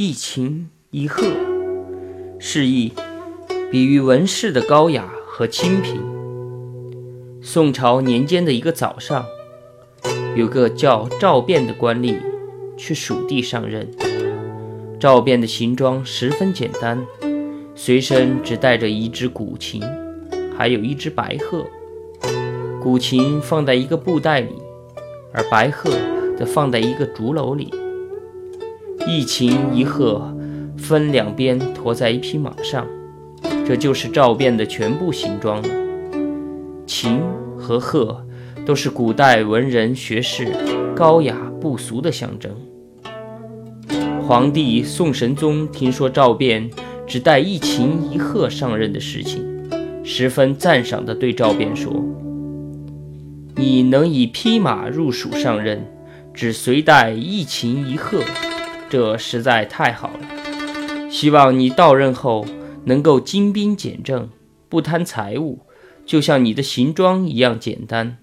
一琴一鹤，示意比喻文士的高雅和清贫。宋朝年间的一个早上，有个叫赵汴的官吏去蜀地上任。赵汴的行装十分简单，随身只带着一只古琴，还有一只白鹤。古琴放在一个布袋里，而白鹤则放在一个竹篓里。一琴一鹤分两边驮在一匹马上，这就是赵汴的全部行装了。琴和鹤都是古代文人学士高雅不俗的象征。皇帝宋神宗听说赵汴只带一琴一鹤上任的事情，十分赞赏地对赵汴说：“你能以匹马入蜀上任，只随带一琴一鹤，这实在太好了。希望你到任后能够精兵简政，不贪财物，就像你的行装一样简单。”